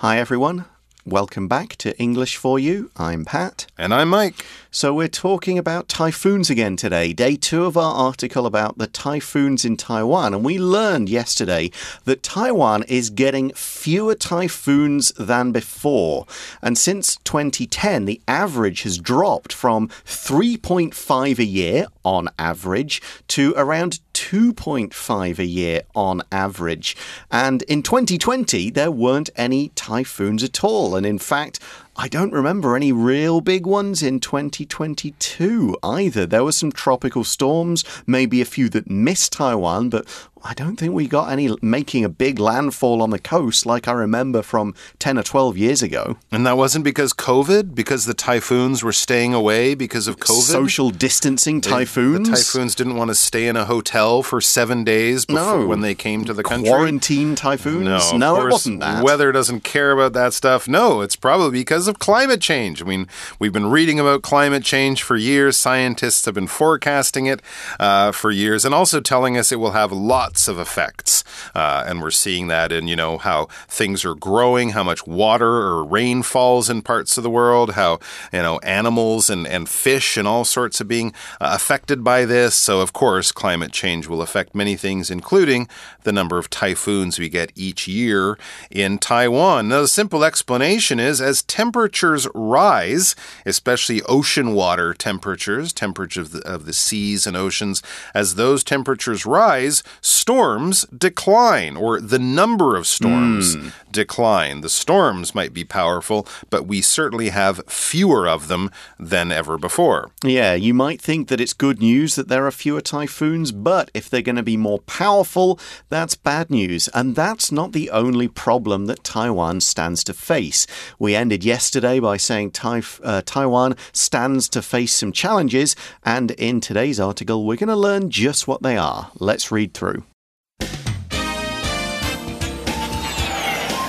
Hi, everyone. Welcome back to English for You. I'm Pat. And I'm Mike. So, we're talking about typhoons again today. Day two of our article about the typhoons in Taiwan. And we learned yesterday that Taiwan is getting fewer typhoons than before. And since 2010, the average has dropped from 3.5 a year on average to around 2.5 a year on average. And in 2020, there weren't any typhoons at all. And in fact, I don't remember any real big ones in 2022 either. There were some tropical storms, maybe a few that missed Taiwan, but I don't think we got any making a big landfall on the coast like I remember from 10 or 12 years ago. And that wasn't because COVID, because the typhoons were staying away because of COVID? Social distancing typhoons? The, the typhoons didn't want to stay in a hotel for seven days before no. when they came to the country. Quarantine typhoons? No, no it wasn't that. Weather doesn't care about that stuff. No, it's probably because of climate change. I mean, we've been reading about climate change for years. Scientists have been forecasting it uh, for years and also telling us it will have lots of effects. Uh, and we're seeing that in, you know, how things are growing, how much water or rain falls in parts of the world, how, you know, animals and, and fish and all sorts of being uh, affected by this. So, of course, climate change will affect many things, including the number of typhoons we get each year in Taiwan. Now, the simple explanation is as temperatures rise, especially ocean water temperatures, temperature of the, of the seas and oceans, as those temperatures rise, storms decline, or the number of storms mm. decline. The storms might be powerful, but we certainly have fewer of them than ever before. Yeah, you might think that it's good news that there are fewer typhoons, but if they're going to be more powerful, that's bad news. And that's not the only problem that Taiwan stands to face. We ended yesterday by saying uh, Taiwan stands to face some challenges, and in today's article, we're going to learn just what they are. Let's read through.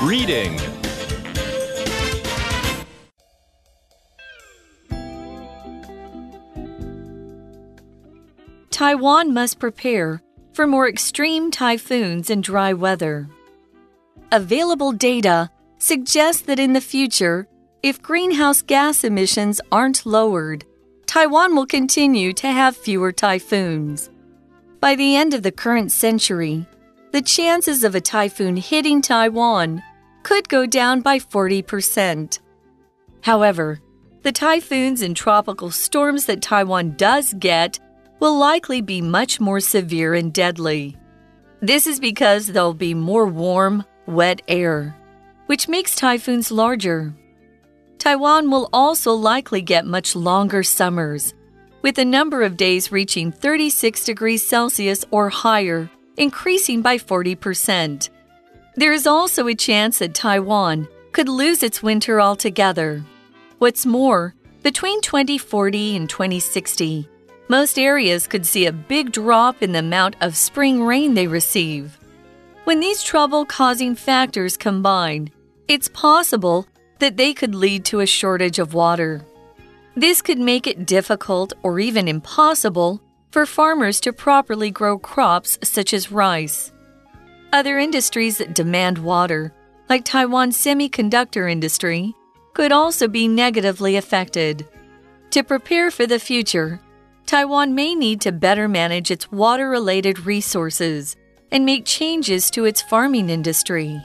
Reading Taiwan must prepare for more extreme typhoons and dry weather. Available data suggests that in the future, if greenhouse gas emissions aren't lowered, Taiwan will continue to have fewer typhoons. By the end of the current century, the chances of a typhoon hitting Taiwan could go down by 40%. However, the typhoons and tropical storms that Taiwan does get will likely be much more severe and deadly. This is because there'll be more warm, wet air, which makes typhoons larger. Taiwan will also likely get much longer summers, with the number of days reaching 36 degrees Celsius or higher, increasing by 40%. There is also a chance that Taiwan could lose its winter altogether. What's more, between 2040 and 2060, most areas could see a big drop in the amount of spring rain they receive. When these trouble causing factors combine, it's possible that they could lead to a shortage of water. This could make it difficult or even impossible for farmers to properly grow crops such as rice. Other industries that demand water, like Taiwan's semiconductor industry, could also be negatively affected. To prepare for the future, Taiwan may need to better manage its water related resources and make changes to its farming industry.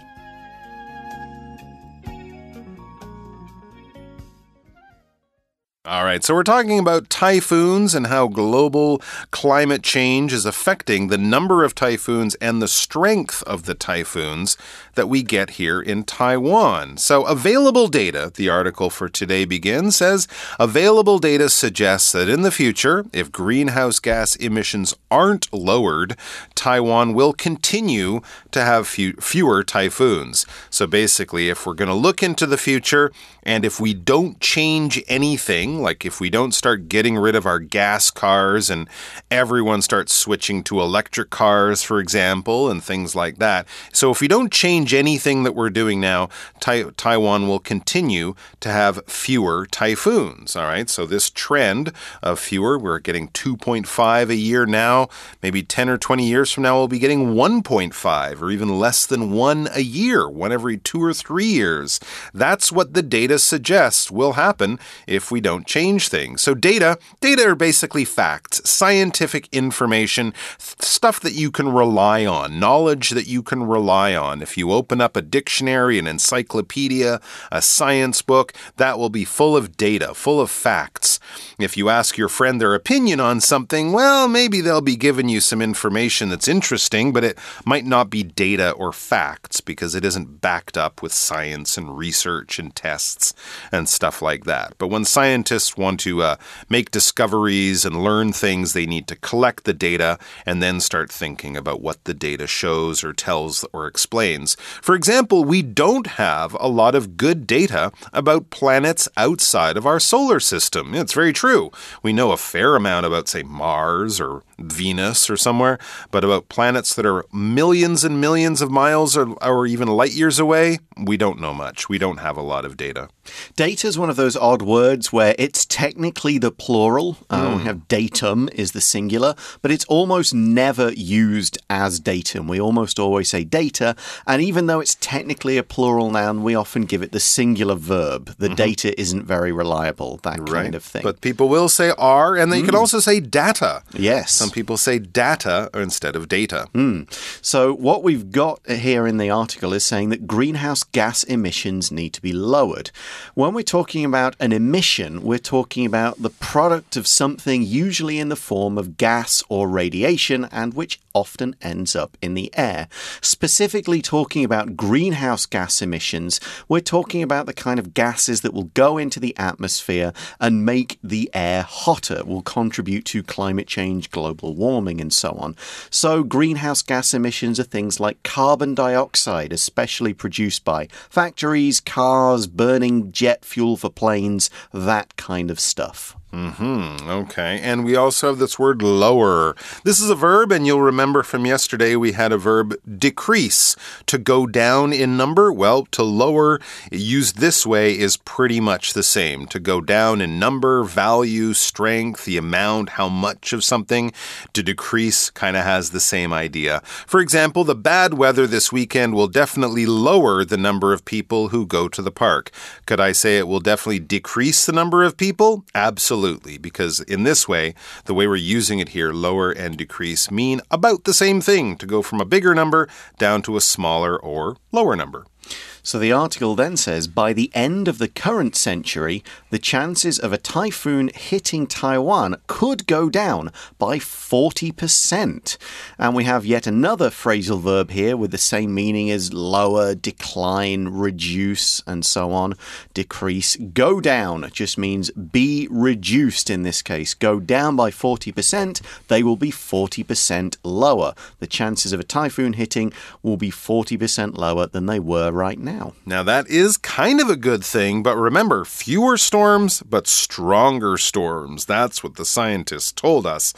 All right, so we're talking about typhoons and how global climate change is affecting the number of typhoons and the strength of the typhoons that we get here in Taiwan. So, available data, the article for today begins, says available data suggests that in the future, if greenhouse gas emissions aren't lowered, Taiwan will continue to have few, fewer typhoons. So, basically, if we're going to look into the future and if we don't change anything, like if we don't start getting rid of our gas cars and everyone starts switching to electric cars, for example, and things like that. So if we don't change anything that we're doing now, tai Taiwan will continue to have fewer typhoons. All right. So this trend of fewer, we're getting 2.5 a year now. Maybe 10 or 20 years from now, we'll be getting 1.5 or even less than one a year, one every two or three years. That's what the data suggests will happen if we don't change things. So data, data are basically facts, scientific information, stuff that you can rely on, knowledge that you can rely on. If you open up a dictionary, an encyclopedia, a science book, that will be full of data, full of facts. If you ask your friend their opinion on something, well, maybe they'll be giving you some information that's interesting, but it might not be data or facts because it isn't backed up with science and research and tests and stuff like that. But when scientists want to uh, make discoveries and learn things, they need to collect the data and then start thinking about what the data shows or tells or explains. For example, we don't have a lot of good data about planets outside of our solar system. It's very true. We know a fair amount about, say, Mars or Venus or somewhere, but about planets that are millions and millions of miles or, or even light years away, we don't know much. We don't have a lot of data. Data is one of those odd words where it's technically the plural. Uh, We hmm. have datum is the singular, but it's almost never used as datum. We almost always say data, and even though it's technically a plural noun, we often give it the singular verb. The mm-hmm. data isn't very reliable, that kind of thing. But people will say are, and then you can mm. also say data. yes. Some people say data instead of data. Mm. So, what we've got here in the article is saying that greenhouse gas emissions need to be lowered. When we're talking about an emission, we're talking about the product of something usually in the form of gas or radiation and which often ends up in the air. Specifically, talking about greenhouse gas emissions, we're talking about the kind of gases that will go into the atmosphere and make the air hotter, will contribute to climate change, global warming, and so on. So, greenhouse gas emissions are things like carbon dioxide, especially produced by factories, cars, burning jet fuel for planes, that kind of stuff. Hmm, okay. And we also have this word lower. This is a verb, and you'll remember from yesterday we had a verb decrease. To go down in number, well, to lower, used this way, is pretty much the same. To go down in number, value, strength, the amount, how much of something. To decrease kind of has the same idea. For example, the bad weather this weekend will definitely lower the number of people who go to the park. Could I say it will definitely decrease the number of people? Absolutely. Absolutely, because in this way, the way we're using it here, lower and decrease, mean about the same thing to go from a bigger number down to a smaller or lower number. So the article then says by the end of the current century, the chances of a typhoon hitting Taiwan could go down by 40%. And we have yet another phrasal verb here with the same meaning as lower, decline, reduce, and so on. Decrease. Go down just means be reduced in this case. Go down by 40%, they will be 40% lower. The chances of a typhoon hitting will be 40% lower than they were right now. Now, that is kind of a good thing, but remember fewer storms, but stronger storms. That's what the scientists told us.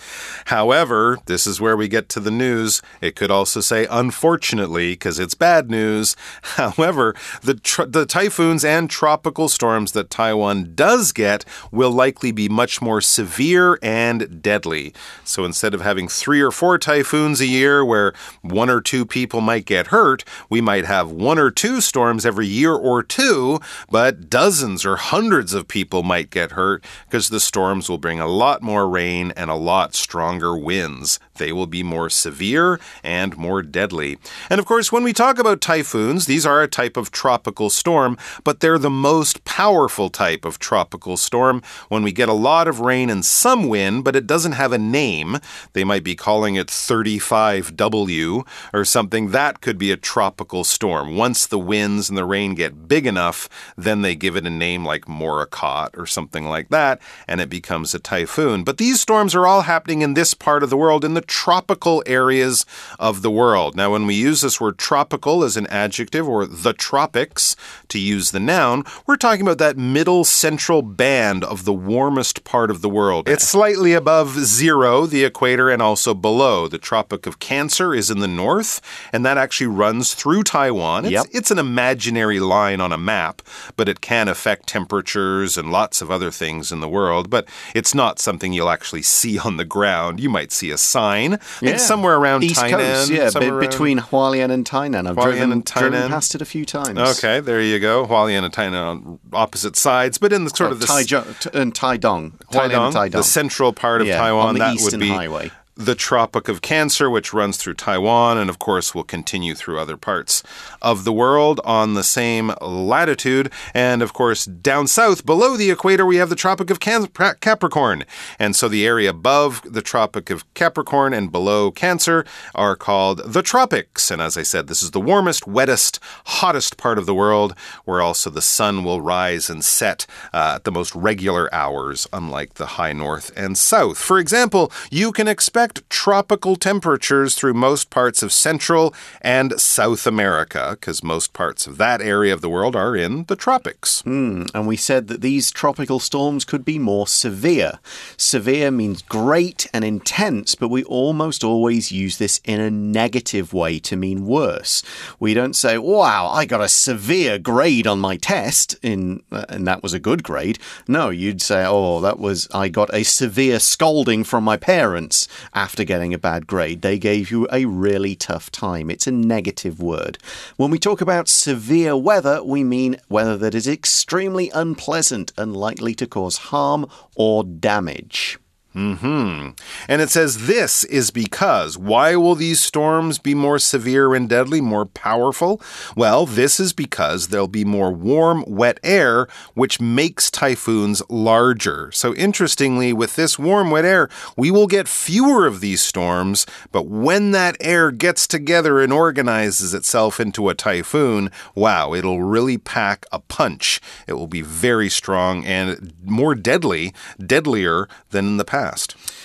However, this is where we get to the news. It could also say unfortunately, because it's bad news. However, the, the typhoons and tropical storms that Taiwan does get will likely be much more severe and deadly. So instead of having three or four typhoons a year where one or two people might get hurt, we might have one or two storms every year or two, but dozens or hundreds of people might get hurt because the storms will bring a lot more rain and a lot stronger winds. They will be more severe and more deadly. And of course, when we talk about typhoons, these are a type of tropical storm, but they're the most powerful type of tropical storm. When we get a lot of rain and some wind, but it doesn't have a name, they might be calling it 35W or something. That could be a tropical storm. Once the winds and the rain get big enough, then they give it a name like Morakot or something like that, and it becomes a typhoon. But these storms are all happening in this part of the world, in the tropical areas of the world. Now, when we use this word tropical as an adjective or the tropics to use the noun, we're talking about that middle central band of the warmest part of the world. It's slightly above zero, the equator, and also below. The Tropic of Cancer is in the north, and that actually runs through Taiwan. It's, Yep. it's an imaginary line on a map, but it can affect temperatures and lots of other things in the world. But it's not something you'll actually see on the ground. You might see a sign, I think somewhere around East Tainan. Coast, yeah, be- between Hualien and Tainan. I've Hualien driven, and driven past it a few times. Okay, there you go. Hualien and Tainan on opposite sides, but in the sort Oh, of the Taijo- t- and Taidong. Hualien and Taidong, Taidong. the central part of Yeah, Taiwan, that would be Highway. The Tropic of Cancer, which runs through Taiwan and, of course, will continue through other parts of the world on the same latitude. And, of course, down south, below the equator, we have the Tropic of Can- Capricorn. And so the area above the Tropic of Capricorn and below Cancer are called the tropics. And as I said, this is the warmest, wettest, hottest part of the world, where also the sun will rise and set uh, at the most regular hours, unlike the high north and south. For example, you can expect tropical temperatures through most parts of Central and South America, because most parts of that area of the world are in the tropics. Hmm, and we said that these tropical storms could be more severe. Severe means great and intense, but we almost always use this in a negative way to mean worse. We don't say, "Wow, I got a severe grade on my test," in uh, and that was a good grade. No, you'd say, "Oh, that was I got a severe scolding from my parents after getting a bad grade. They gave you a really tough time." It's a negative word. When we talk about severe weather, we mean weather that is extremely unpleasant and likely to cause harm or damage. Mm-hmm. And it says this is because. Why will these storms be more severe and deadly, more powerful? Well, this is because there'll be more warm, wet air, which makes typhoons larger. So, interestingly, with this warm, wet air, we will get fewer of these storms, but when that air gets together and organizes itself into a typhoon, wow, it'll really pack a punch. It will be very strong and more deadly, deadlier than in the past.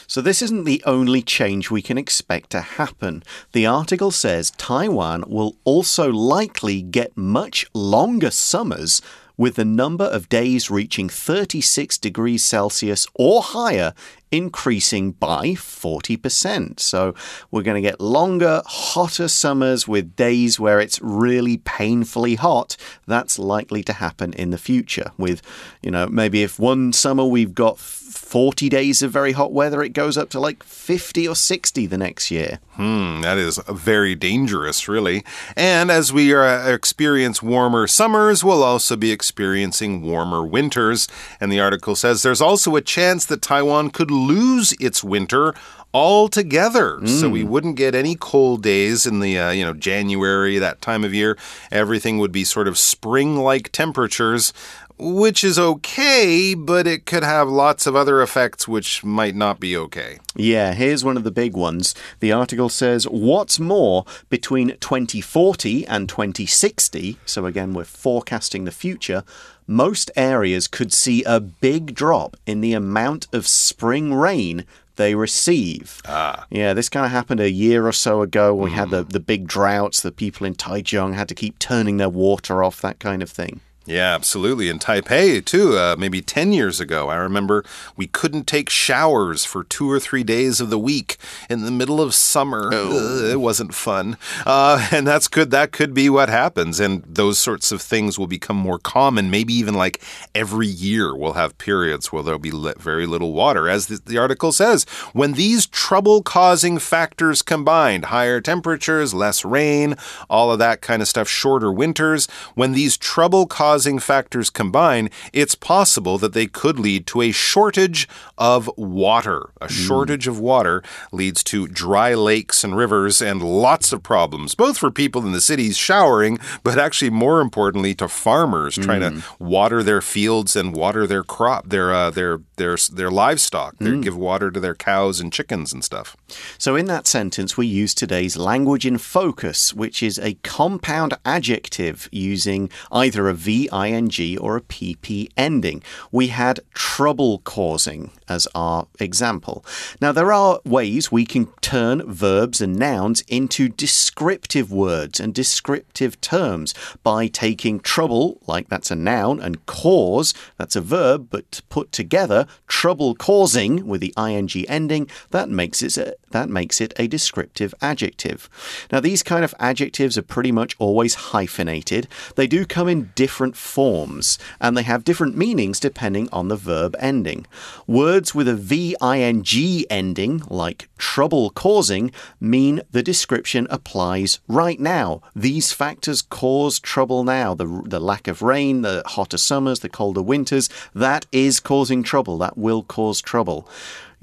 So, this isn't the only change we can expect to happen. The article says Taiwan will also likely get much longer summers, with the number of days reaching 36 degrees Celsius or higher increasing by 40%. So, we're going to get longer, hotter summers with days where it's really painfully hot. That's likely to happen in the future. With, you know, maybe if one summer we've got 40 days of very hot weather, it goes up to like 50 or 60 the next year. Hmm, that is very dangerous, really. And as we uh, experience warmer summers, we'll also be experiencing warmer winters. And the article says there's also a chance that Taiwan could lose its winter altogether. So we wouldn't get any cold days in the uh, you know January that time of year. Everything would be sort of spring-like temperatures. Which is okay, but it could have lots of other effects which might not be okay. Yeah, here's one of the big ones. The article says, What's more, between 2040 and 2060, so again, we're forecasting the future, most areas could see a big drop in the amount of spring rain they receive. Ah. Yeah, this kind of happened a year or so ago. We had the, the big droughts, the people in Taichung had to keep turning their water off, that kind of thing. Yeah, absolutely. In Taipei, too, uh, maybe 10 years ago, I remember we couldn't take showers for two or three days of the week in the middle of summer. Ugh, it wasn't fun. Uh, and that's good. That could be what happens. And those sorts of things will become more common. Maybe even like every year we'll have periods where there'll be very little water. As the, the article says, when these trouble causing factors combined, higher temperatures, less rain, all of that kind of stuff, shorter winters, when these trouble causing factors combine, it's possible that they could lead to a shortage of water. A hmm. shortage of water leads to dry lakes and rivers and lots of problems, both for people in the cities showering, but actually more importantly to farmers trying to hmm. water their fields and water their crop, their uh, their their their livestock. They hmm. give water to their cows and chickens and stuff. So, in that sentence, we use today's language in focus, which is a compound adjective using either a V VING or a PP ending. We had trouble causing as our example. Now, there are ways we can turn verbs and nouns into descriptive words and descriptive terms by taking trouble, like that's a noun, and cause, that's a verb, but put together, trouble causing with the ing ending, that makes it a, that makes it a descriptive adjective. Now, these kind of adjectives are pretty much always hyphenated. They do come in different forms, and they have different meanings depending on the verb ending. Words with a V-I-N-G ending, like trouble causing, mean the description applies right now. These factors cause trouble now. The, the lack of rain, the hotter summers, the colder winters, that is causing trouble. That will cause trouble.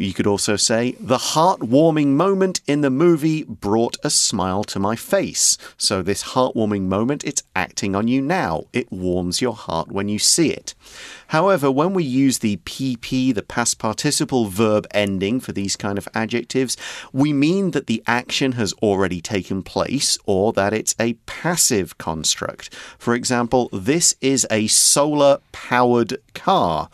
You could also say, the heartwarming moment in the movie brought a smile to my face. So, this heartwarming moment, it's acting on you now. It warms your heart when you see it. However, when we use the PP, the past participle verb ending for these kind of adjectives, we mean that the action has already taken place or that it's a passive construct. For example, this is a solar powered car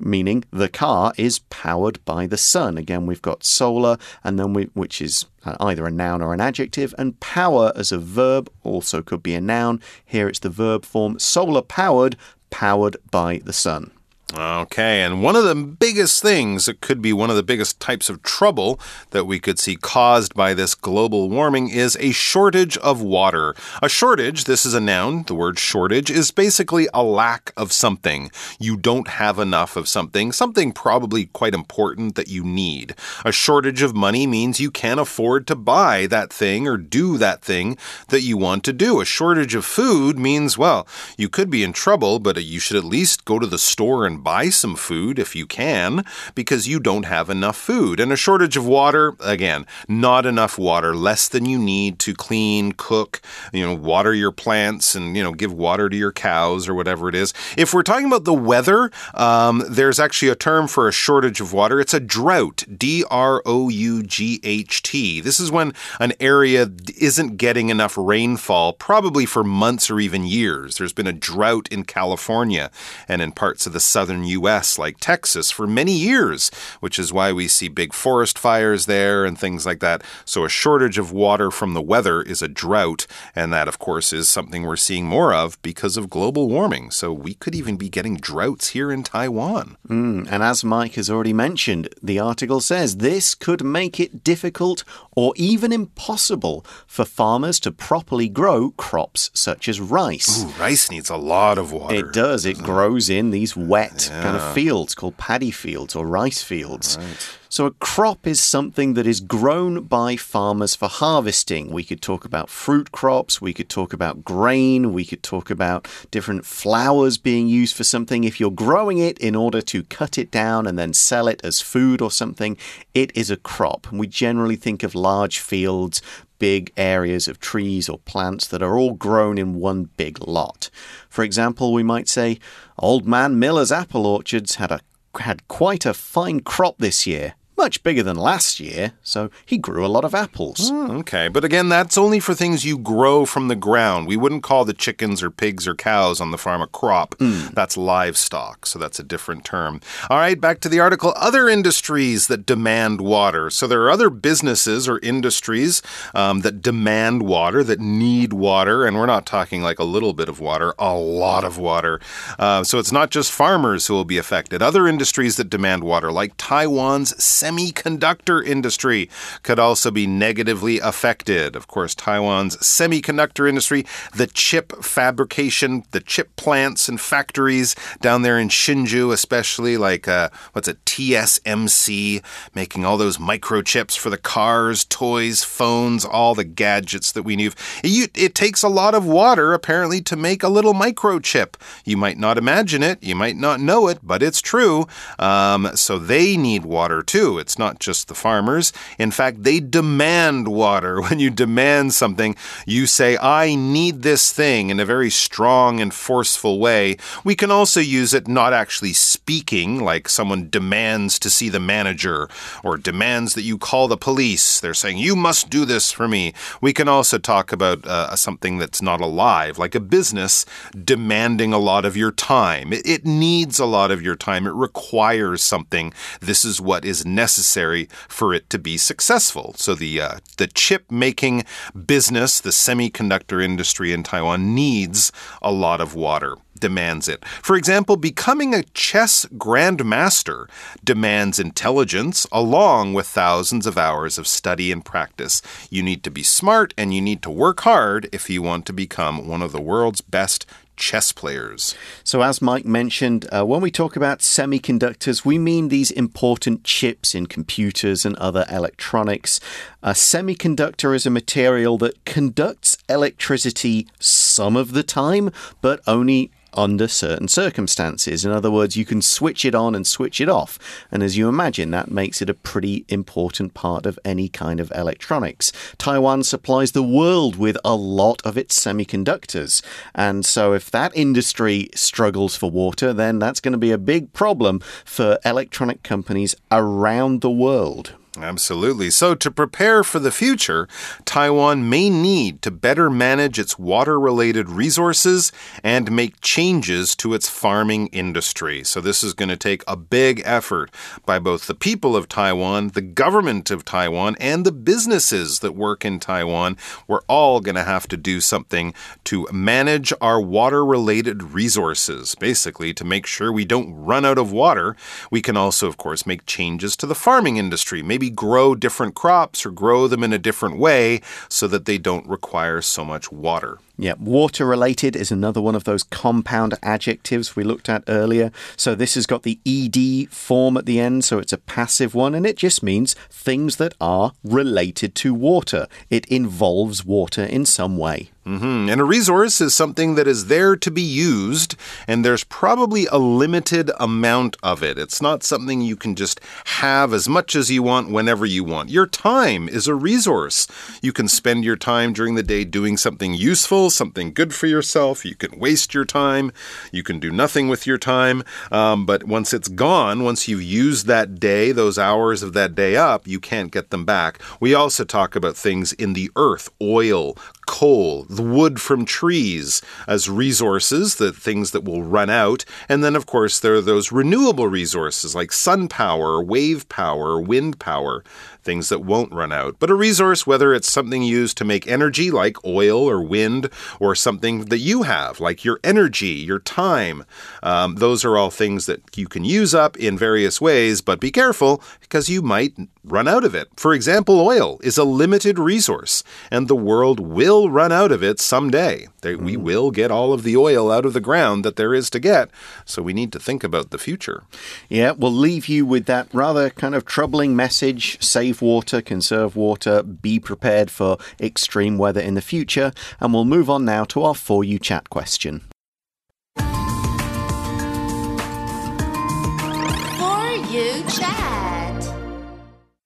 meaning the car is powered by the sun. Again, we've got solar, and then we, which is uh, either a noun or an adjective, and power as a verb also could be a noun. Here it's the verb form solar powered, powered by the sun. Okay, and one of the biggest things that could be one of the biggest types of trouble that we could see caused by this global warming is a shortage of water. A shortage, this is a noun, the word shortage, is basically a lack of something. You don't have enough of something, something probably quite important that you need. A shortage of money means you can't afford to buy that thing or do that thing that you want to do. A shortage of food means, well, you could be in trouble, but you should at least go to the store and buy some food if you can because you don't have enough food. And a shortage of water, again, not enough water, less than you need to clean, cook, you know, water your plants and, you know, give water to your cows or whatever it is. If we're talking about the weather, um, there's actually a term for a shortage of water. It's a drought, D R O U G H T. This is when an area isn't getting enough rainfall, probably for months or even years. There's been a drought in California and in parts of the southern southern U.S., like Texas, for many years, which is why we see big forest fires there and things like that. So, a shortage of water from the weather is a drought, and that, of course, is something we're seeing more of because of global warming. So, we could even be getting droughts here in Taiwan. Mm, and as Mike has already mentioned, the article says this could make it difficult or even impossible for farmers to properly grow crops such as rice. Ooh, rice needs a lot of water. It does. It grows in these wet yeah. kind of fields called paddy fields or rice fields. Right. So, a crop is something that is grown by farmers for harvesting. We could talk about fruit crops, we could talk about grain, we could talk about different flowers being used for something. If you're growing it in order to cut it down and then sell it as food or something, it is a crop. And we generally think of large fields, big areas of trees or plants that are all grown in one big lot. For example, we might say, Old Man Miller's apple orchards had a had quite a fine crop this year much bigger than last year, so he grew a lot of apples. Mm, okay, but again, that's only for things you grow from the ground. We wouldn't call the chickens or pigs or cows on the farm a crop. Mm. That's livestock, so that's a different term. All right, back to the article. Other industries that demand water. So there are other businesses or industries um, that demand water, that need water, and we're not talking like a little bit of water, a lot of water. Uh, so it's not just farmers who will be affected. Other industries that demand water, like Taiwan's semiconductor industry could also be negatively affected. Of course, Taiwan's semiconductor industry, the chip fabrication, the chip plants and factories down there in Hsinchu, especially like uh, what's it, TSMC, making all those microchips for the cars, toys, phones, all the gadgets that we need. It, it takes a lot of water, apparently, to make a little microchip. You might not imagine it, you might not know it, but it's true. Um, so they need water too. It's not just the farmers. In fact, they demand water. When you demand something, you say, I need this thing in a very strong and forceful way. We can also use it not actually speaking, like someone demands to see the manager or demands that you call the police. They're saying, You must do this for me. We can also talk about uh, something that's not alive, like a business demanding a lot of your time. It, needs a lot of your time, it requires something. This is what is necessary for it to be successful. So the, uh, the chip making business, the semiconductor industry in Taiwan, needs a lot of water demands it. For example, becoming a chess grandmaster demands intelligence along with thousands of hours of study and practice. You need to be smart and you need to work hard if you want to become one of the world's best chess players. So, as Mike mentioned, uh, when we talk about semiconductors, we mean these important chips in computers and other electronics. A semiconductor is a material that conducts electricity some of the time, but only under certain circumstances. In other words, you can switch it on and switch it off. And as you imagine, that makes it a pretty important part of any kind of electronics. Taiwan supplies the world with a lot of its semiconductors. And so if that industry struggles for water, then that's going to be a big problem for electronic companies around the world. Absolutely. So, to prepare for the future, Taiwan may need to better manage its water related resources and make changes to its farming industry. So, this is going to take a big effort by both the people of Taiwan, the government of Taiwan, and the businesses that work in Taiwan. We're all going to have to do something to manage our water related resources, basically, to make sure we don't run out of water. We can also, of course, make changes to the farming industry. Maybe maybe grow different crops or grow them in a different way so that they don't require so much water. Yeah, water related is another one of those compound adjectives we looked at earlier. So this has got the ed form at the end, so it's a passive one, and it just means things that are related to water. It involves water in some way. Mm -hmm. And a resource is something that is there to be used, and there's probably a limited amount of it. It's not something you can just have as much as you want whenever you want. Your time is a resource. You can spend your time during the day doing something useful, something good for yourself. You can waste your time. You can do nothing with your time. Um, but once it's gone, once you've used that day, those hours of that day up, you can't get them back. We also talk about things in the earth oil, coal, the wood from trees as resources, the things that will run out. And then, of course, there are those renewable resources like sun power, wave power, wind power things that won't run out. But a resource, whether it's something used to make energy like oil or wind, or something that you have like your energy, your time, um, those are all things that you can use up in various ways, but be careful because you might run out of it. For example, oil is a limited resource, and the world will run out of it someday. They. We will get all of the oil out of the ground that there is to get, so we need to think about the future. Yeah, we'll leave you with that rather kind of troubling message save water, conserve water, be prepared for extreme weather in the future, and we'll move on now to our For You Chat question. For You Chat.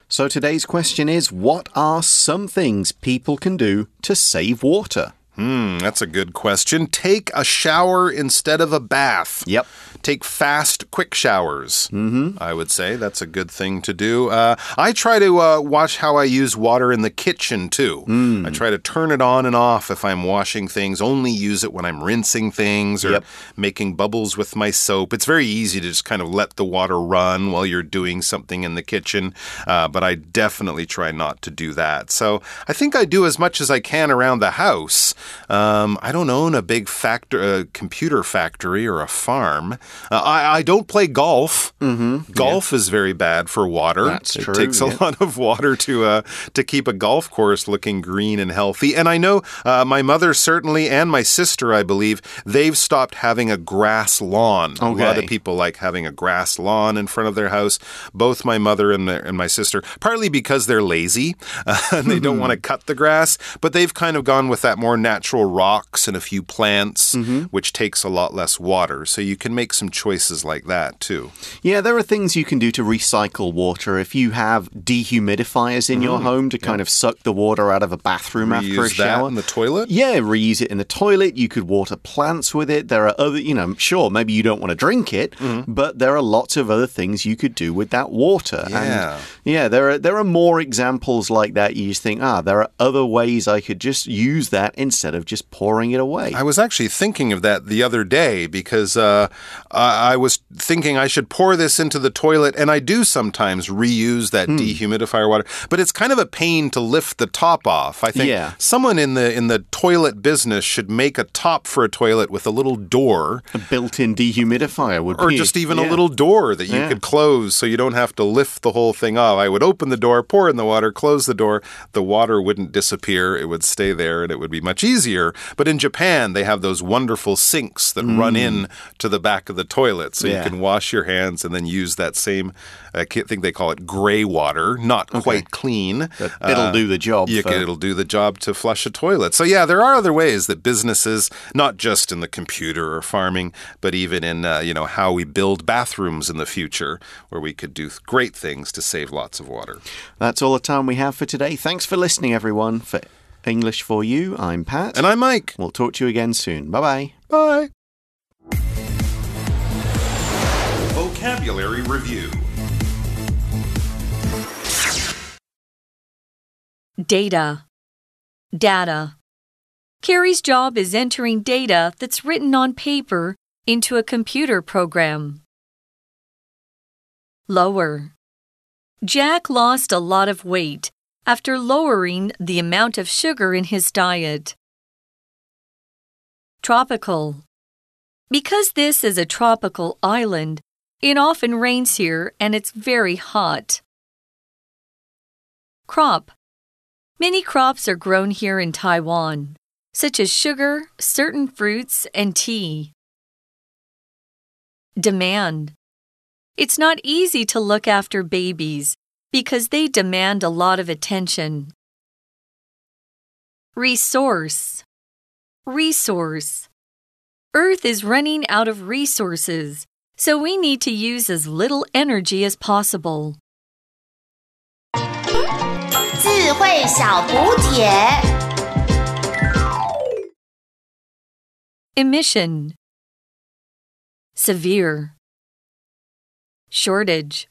So today's question is What are some things people can do to save water? Hmm, that's a good question. Take a shower instead of a bath. Yep. Take fast, quick showers. Mm -hmm. I would say that's a good thing to do. Uh, I try to uh, watch how I use water in the kitchen too. Mm. I try to turn it on and off if I'm washing things. Only use it when I'm rinsing things or yep. making bubbles with my soap. It's very easy to just kind of let the water run while you're doing something in the kitchen. Uh, but I definitely try not to do that. So I think I do as much as I can around the house. Um, I don't own a big factor, a computer factory or a farm. Uh, I, I, don't play golf. Mm -hmm. Golf yeah. is very bad for water. That's it true. takes a lot of water to uh, to keep a golf course looking green and healthy. And I know uh, my mother certainly, and my sister, I believe, they've stopped having a grass lawn. Okay. A lot of people like having a grass lawn in front of their house. Both my mother and, the, and my sister, partly because they're lazy and they don't want to cut the grass, but they've kind of gone with that more natural rocks and a few plants, mm -hmm. which takes a lot less water. So you can make some choices like that too. Yeah, there are things you can do to recycle water. If you have dehumidifiers in your home to kind of suck the water out of a bathroom after a Mm, Reuse that shower. in the toilet. Yeah, reuse it in the toilet. You could water plants with it. There are other, you know, sure, maybe you don't want to drink it, Mm-hmm. but there are lots of other things you could do with that water. Yeah. And yeah, there are there are more examples like that. You just think, ah, there are other ways I could just use that instead of just pouring it away. I was actually thinking of that the other day because uh, I I was thinking I should pour this into the toilet, and I do sometimes reuse that Hmm. dehumidifier water, but it's kind of a pain to lift the top off. I think Yeah. someone in the in the toilet business should make a top for a toilet with a little door. a built-in dehumidifier would Or be just even a little door that you Yeah. could close so you don't have to lift the whole thing off. I would open the door, pour in the water, close the door. The water wouldn't disappear. It would stay there and it would be much easier. But in Japan, they have those wonderful sinks that run in to the back of the toilet. So Mm. Yeah. you can wash your hands and then use that same, I think they call it gray water, not quite clean. But it'll do the job for- can, it'll do the job to flush a toilet. So yeah, there are other ways that businesses, not just in the computer or farming, but even in uh, you know how we build bathrooms in the future, where we could do great things to save lots of water. That's all the time we have for today. Thanks for listening, everyone. For English for You, I'm Pat. And I'm Mike. We'll talk to you again soon. Bye bye. Bye. Vocabulary review. Data. Data. Carrie's job is entering data that's written on paper into a computer program. Lower. Jack lost a lot of weight after lowering the amount of sugar in his diet. Tropical. Because this is a tropical island, it often rains here and it's very hot. Crop. Many crops are grown here in Taiwan, such as sugar, certain fruits, and tea. Demand. It's not easy to look after babies because they demand a lot of attention. Resource. Resource. Earth is running out of resources, so we need to use as little energy as possible. 智慧小补帖。 Emission Severe Shortage